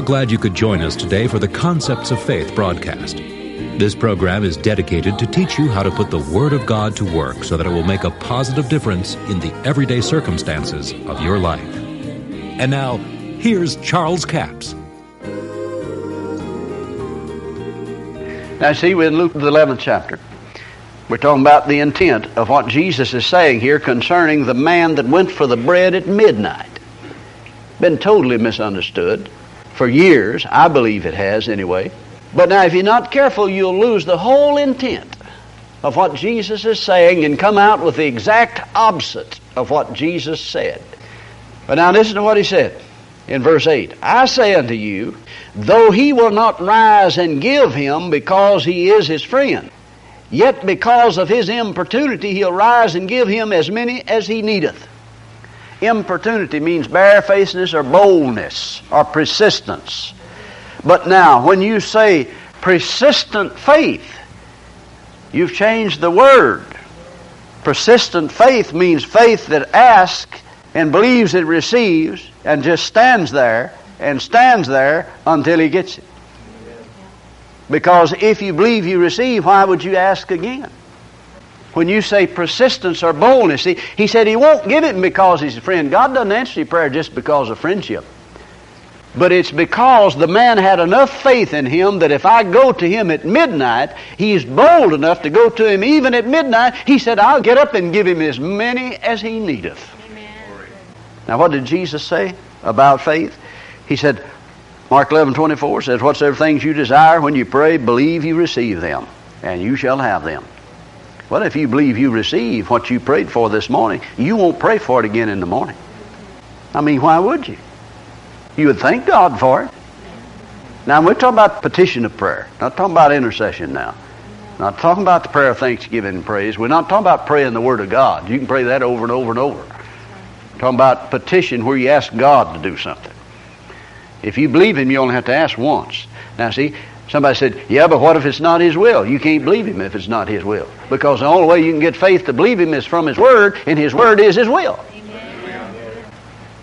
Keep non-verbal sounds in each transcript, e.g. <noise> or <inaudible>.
are glad you could join us today for the Concepts of Faith broadcast. This program is dedicated to teach you how to put the Word of God to work so that it will make a positive difference in the everyday circumstances of your life. And now, here's Charles Capps. Now, see, we're in Luke, the 11th chapter. We're talking about the intent of what Jesus is saying here concerning the man that went for the bread at midnight. Been totally misunderstood for years. I believe it has, anyway. But now, if you're not careful, you'll lose the whole intent of what Jesus is saying and come out with the exact opposite of what Jesus said. But now, listen to what he said in verse 8 I say unto you, though he will not rise and give him because he is his friend, yet because of his importunity he'll rise and give him as many as he needeth. Importunity means barefacedness or boldness or persistence. But now, when you say persistent faith, you've changed the word. Persistent faith means faith that asks and believes it receives and just stands there and stands there until he gets it. Because if you believe you receive, why would you ask again? When you say persistence or boldness, he, he said he won't give it because he's a friend. God doesn't answer your prayer just because of friendship. But it's because the man had enough faith in him that if I go to him at midnight, he's bold enough to go to him even at midnight. He said, I'll get up and give him as many as he needeth. Amen. Now, what did Jesus say about faith? He said, Mark 11, 24 says, Whatsoever things you desire when you pray, believe you receive them, and you shall have them. Well, if you believe you receive what you prayed for this morning, you won't pray for it again in the morning. I mean, why would you? You would thank God for it. Now, we're talking about petition of prayer, not talking about intercession now. Not talking about the prayer of thanksgiving and praise. We're not talking about praying the Word of God. You can pray that over and over and over. We're talking about petition where you ask God to do something. If you believe Him, you only have to ask once. Now, see, somebody said, Yeah, but what if it's not His will? You can't believe Him if it's not His will. Because the only way you can get faith to believe Him is from His Word, and His Word is His will.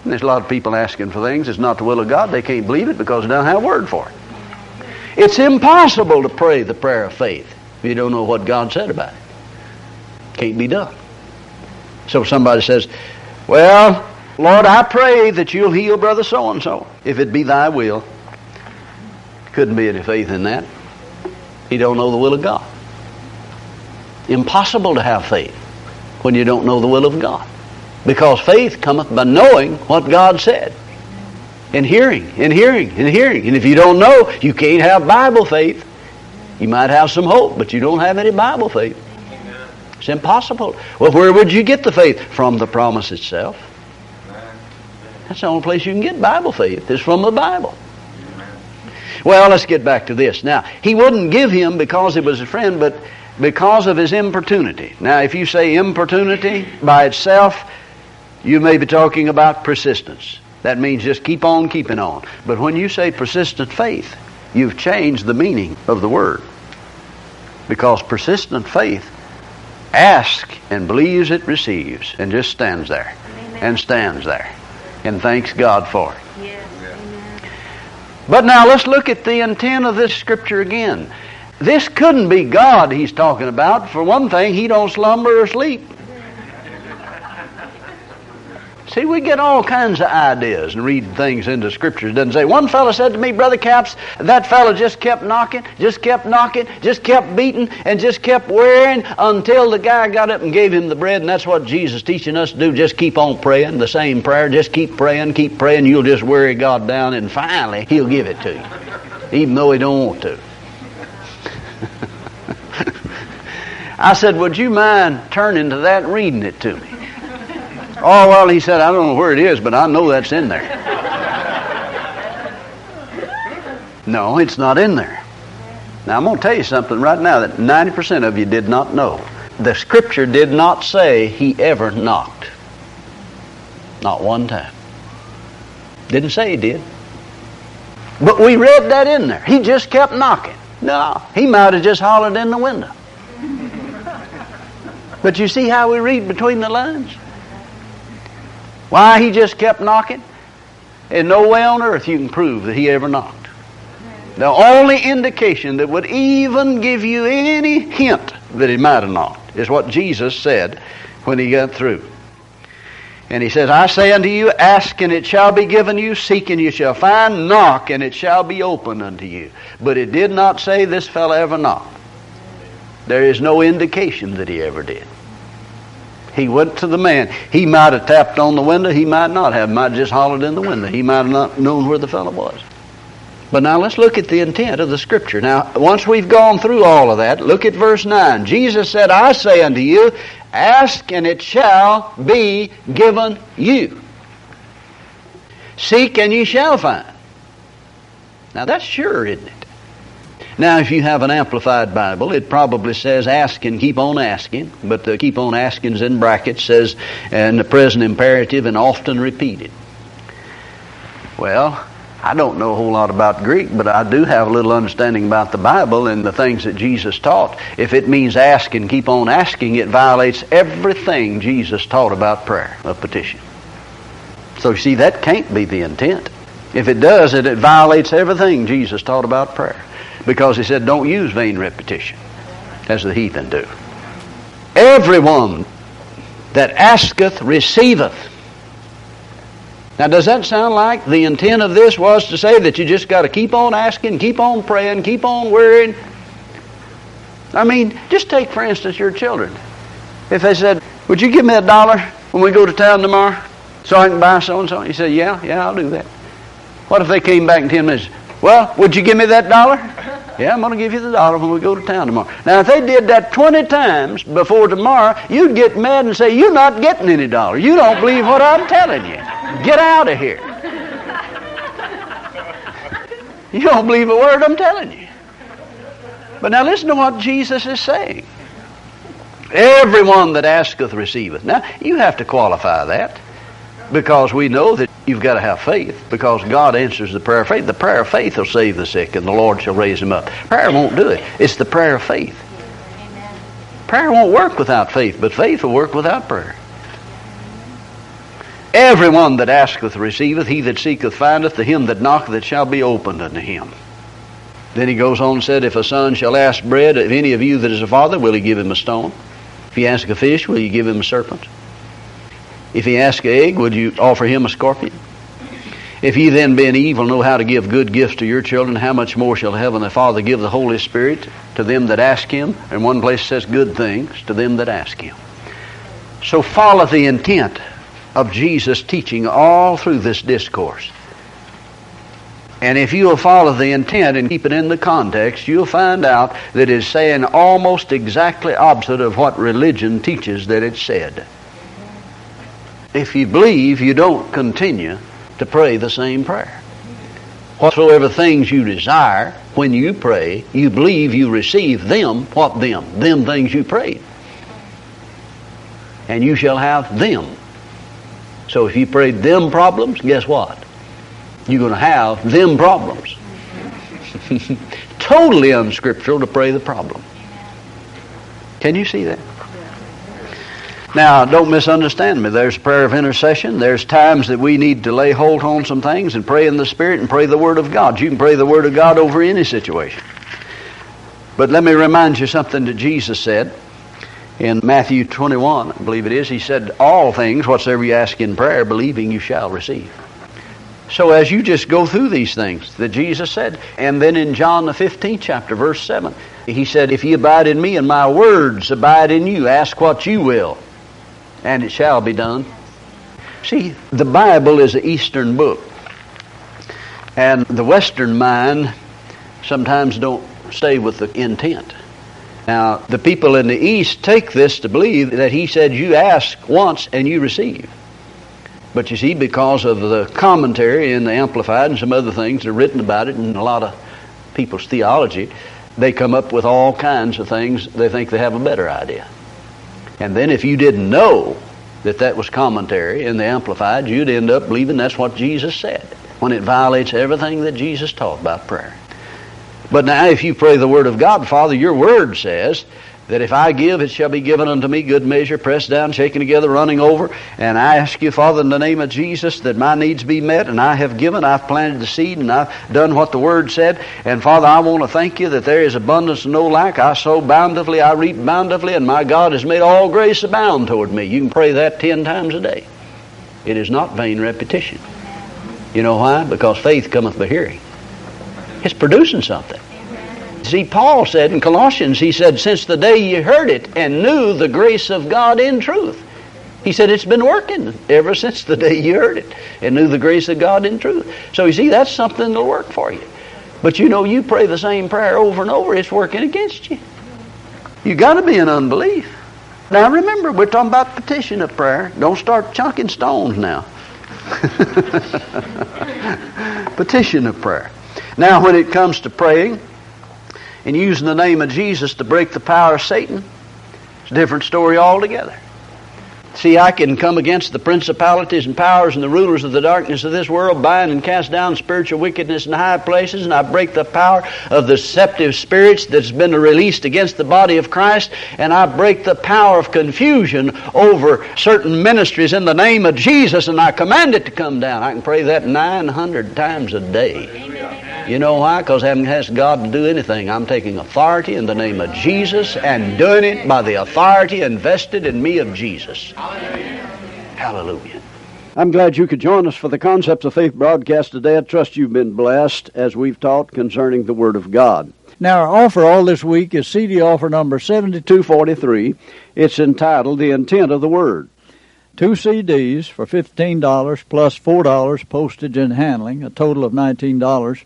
And there's a lot of people asking for things. It's not the will of God. They can't believe it because they don't have a word for it. It's impossible to pray the prayer of faith if you don't know what God said about it. Can't be done. So somebody says, Well, Lord, I pray that you'll heal brother so and so, if it be thy will. Couldn't be any faith in that. He don't know the will of God. Impossible to have faith when you don't know the will of God. Because faith cometh by knowing what God said. And hearing, and hearing, and hearing. And if you don't know, you can't have Bible faith. You might have some hope, but you don't have any Bible faith. It's impossible. Well, where would you get the faith? From the promise itself. That's the only place you can get Bible faith is from the Bible. Well, let's get back to this. Now, he wouldn't give him because he was a friend, but because of his importunity. Now, if you say importunity by itself, you may be talking about persistence. That means just keep on keeping on. But when you say persistent faith, you've changed the meaning of the word. Because persistent faith asks and believes it receives and just stands there Amen. and stands there and thanks God for it. But now let's look at the intent of this scripture again. This couldn't be God he's talking about. For one thing, he don't slumber or sleep. See, we get all kinds of ideas and read things into scriptures. Doesn't say. One fellow said to me, Brother Capps, that fellow just kept knocking, just kept knocking, just kept beating, and just kept wearing until the guy got up and gave him the bread. And that's what Jesus is teaching us to do. Just keep on praying, the same prayer. Just keep praying, keep praying. You'll just weary God down, and finally He'll give it to you, even though He don't want to. <laughs> I said, Would you mind turning to that and reading it to me? Oh, well, he said, I don't know where it is, but I know that's in there. no, it's not in there. Now, I'm going to tell you something right now that 90% of you did not know. The scripture did not say he ever knocked. Not one time. Didn't say he did. But we read that in there. He just kept knocking. No, he might have just hollered in the window. But you see how we read between the lines? Why he just kept knocking? In no way on earth you can prove that he ever knocked. The only indication that would even give you any hint that he might have knocked is what Jesus said when he got through. And he says, I say unto you, ask and it shall be given you, seek and you shall find, knock and it shall be opened unto you. But it did not say this fellow ever knocked. There is no indication that he ever did. He went to the man. He might have tapped on the window. He might not have. Might have just hollered in the window. He might have not known where the fellow was. But now let's look at the intent of the Scripture. Now, once we've gone through all of that, look at verse 9. Jesus said, I say unto you, ask and it shall be given you. Seek and ye shall find. Now that's sure, isn't it? Now, if you have an amplified Bible, it probably says ask and keep on asking, but the keep on asking is in brackets, says in the present imperative and often repeated. Well, I don't know a whole lot about Greek, but I do have a little understanding about the Bible and the things that Jesus taught. If it means ask and keep on asking, it violates everything Jesus taught about prayer of petition. So, see, that can't be the intent. If it does, it, it violates everything Jesus taught about prayer because he said, don't use vain repetition as the heathen do. Everyone that asketh receiveth. Now, does that sound like the intent of this was to say that you just got to keep on asking, keep on praying, keep on worrying? I mean, just take, for instance, your children. If they said, Would you give me a dollar when we go to town tomorrow so I can buy so and so? You said, Yeah, yeah, I'll do that. What if they came back in 10 minutes? Well, would you give me that dollar? Yeah, I'm going to give you the dollar when we go to town tomorrow. Now, if they did that 20 times before tomorrow, you'd get mad and say, You're not getting any dollar. You don't believe what I'm telling you. Get out of here. You don't believe a word I'm telling you. But now listen to what Jesus is saying. Everyone that asketh receiveth. Now, you have to qualify that because we know that you've got to have faith because God answers the prayer of faith. The prayer of faith will save the sick and the Lord shall raise him up. Prayer won't do it. It's the prayer of faith. Prayer won't work without faith, but faith will work without prayer. Everyone that asketh receiveth, he that seeketh findeth, to him that knocketh it shall be opened unto him. Then he goes on and said, If a son shall ask bread of any of you that is a father, will he give him a stone? If he ask a fish, will you give him a serpent? If he ask an egg, would you offer him a scorpion? If ye then, being evil, know how to give good gifts to your children, how much more shall heaven the Father give the Holy Spirit to them that ask Him? And one place says, good things to them that ask Him. So follow the intent of Jesus' teaching all through this discourse. And if you'll follow the intent and keep it in the context, you'll find out that it's saying almost exactly opposite of what religion teaches that it said. If you believe, you don't continue to pray the same prayer. Whatsoever things you desire, when you pray, you believe you receive them. What them? Them things you prayed. And you shall have them. So if you prayed them problems, guess what? You're going to have them problems. <laughs> totally unscriptural to pray the problem. Can you see that? Now, don't misunderstand me. There's prayer of intercession. There's times that we need to lay hold on some things and pray in the Spirit and pray the Word of God. You can pray the Word of God over any situation. But let me remind you something that Jesus said in Matthew 21, I believe it is. He said, All things, whatsoever you ask in prayer, believing you shall receive. So as you just go through these things that Jesus said, and then in John the 15th chapter, verse 7, he said, If ye abide in me and my words abide in you, ask what you will and it shall be done. See, the Bible is an Eastern book. And the Western mind sometimes don't stay with the intent. Now, the people in the East take this to believe that he said, You ask once and you receive. But you see, because of the commentary and the Amplified and some other things that are written about it and a lot of people's theology, they come up with all kinds of things they think they have a better idea. And then if you didn't know that that was commentary in the Amplified, you'd end up believing that's what Jesus said when it violates everything that Jesus taught about prayer. But now if you pray the Word of God, Father, your Word says that if I give, it shall be given unto me, good measure, pressed down, shaken together, running over. And I ask you, Father, in the name of Jesus, that my needs be met, and I have given, I've planted the seed, and I've done what the Word said. And Father, I want to thank you that there is abundance and no lack. I sow bountifully, I reap bountifully, and my God has made all grace abound toward me. You can pray that ten times a day. It is not vain repetition. You know why? Because faith cometh by hearing. It's producing something. See, Paul said in Colossians, he said, since the day you heard it and knew the grace of God in truth. He said it's been working ever since the day you heard it and knew the grace of God in truth. So you see, that's something that'll work for you. But you know, you pray the same prayer over and over, it's working against you. You got to be in unbelief. Now remember, we're talking about petition of prayer. Don't start chunking stones now. <laughs> petition of prayer. Now, when it comes to praying, and using the name of Jesus to break the power of Satan, it's a different story altogether. See, I can come against the principalities and powers and the rulers of the darkness of this world, bind and cast down spiritual wickedness in high places, and I break the power of the deceptive spirits that's been released against the body of Christ, and I break the power of confusion over certain ministries in the name of Jesus, and I command it to come down. I can pray that 900 times a day. You know why? Because I haven't asked God to do anything. I'm taking authority in the name of Jesus and doing it by the authority invested in me of Jesus. Hallelujah. Hallelujah. I'm glad you could join us for the Concepts of Faith broadcast today. I trust you've been blessed as we've taught concerning the Word of God. Now, our offer all this week is CD offer number 7243. It's entitled The Intent of the Word. Two CDs for $15 plus $4 postage and handling, a total of $19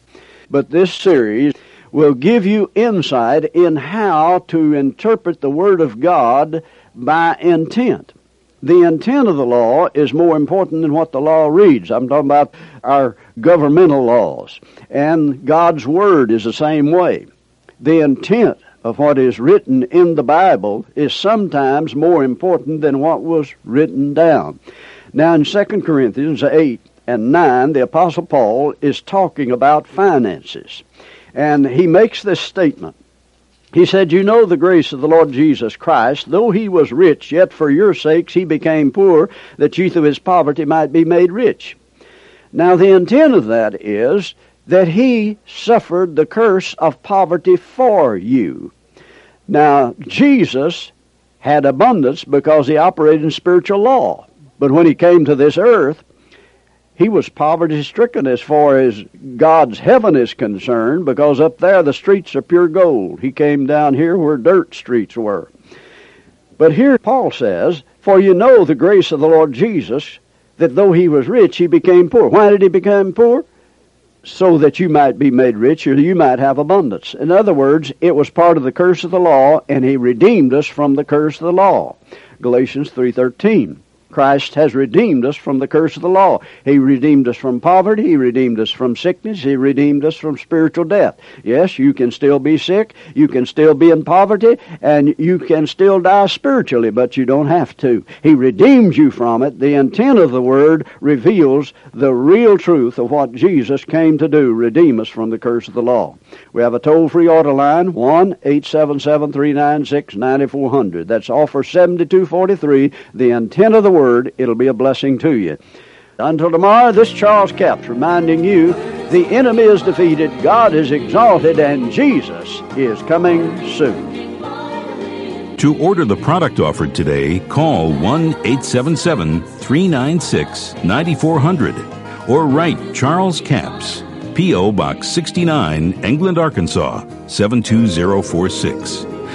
but this series will give you insight in how to interpret the Word of God by intent. The intent of the law is more important than what the law reads. I'm talking about our governmental laws. And God's Word is the same way. The intent of what is written in the Bible is sometimes more important than what was written down. Now in 2 Corinthians 8, and 9, the Apostle Paul is talking about finances. And he makes this statement. He said, You know the grace of the Lord Jesus Christ. Though he was rich, yet for your sakes he became poor, that you through his poverty might be made rich. Now, the intent of that is that he suffered the curse of poverty for you. Now, Jesus had abundance because he operated in spiritual law. But when he came to this earth, he was poverty stricken as far as God's heaven is concerned because up there the streets are pure gold. He came down here where dirt streets were. But here Paul says, For you know the grace of the Lord Jesus, that though he was rich, he became poor. Why did he become poor? So that you might be made rich or you might have abundance. In other words, it was part of the curse of the law, and he redeemed us from the curse of the law. Galatians 3.13. Christ has redeemed us from the curse of the law. He redeemed us from poverty. He redeemed us from sickness. He redeemed us from spiritual death. Yes, you can still be sick. You can still be in poverty. And you can still die spiritually, but you don't have to. He redeems you from it. The intent of the Word reveals the real truth of what Jesus came to do redeem us from the curse of the law. We have a toll free order line 1 877 396 9400. That's offer 7243. The intent of the Word Word, it'll be a blessing to you. Until tomorrow, this Charles Capps reminding you the enemy is defeated, God is exalted, and Jesus is coming soon. To order the product offered today, call 1 877 396 9400 or write Charles Capps, P.O. Box 69, England, Arkansas 72046.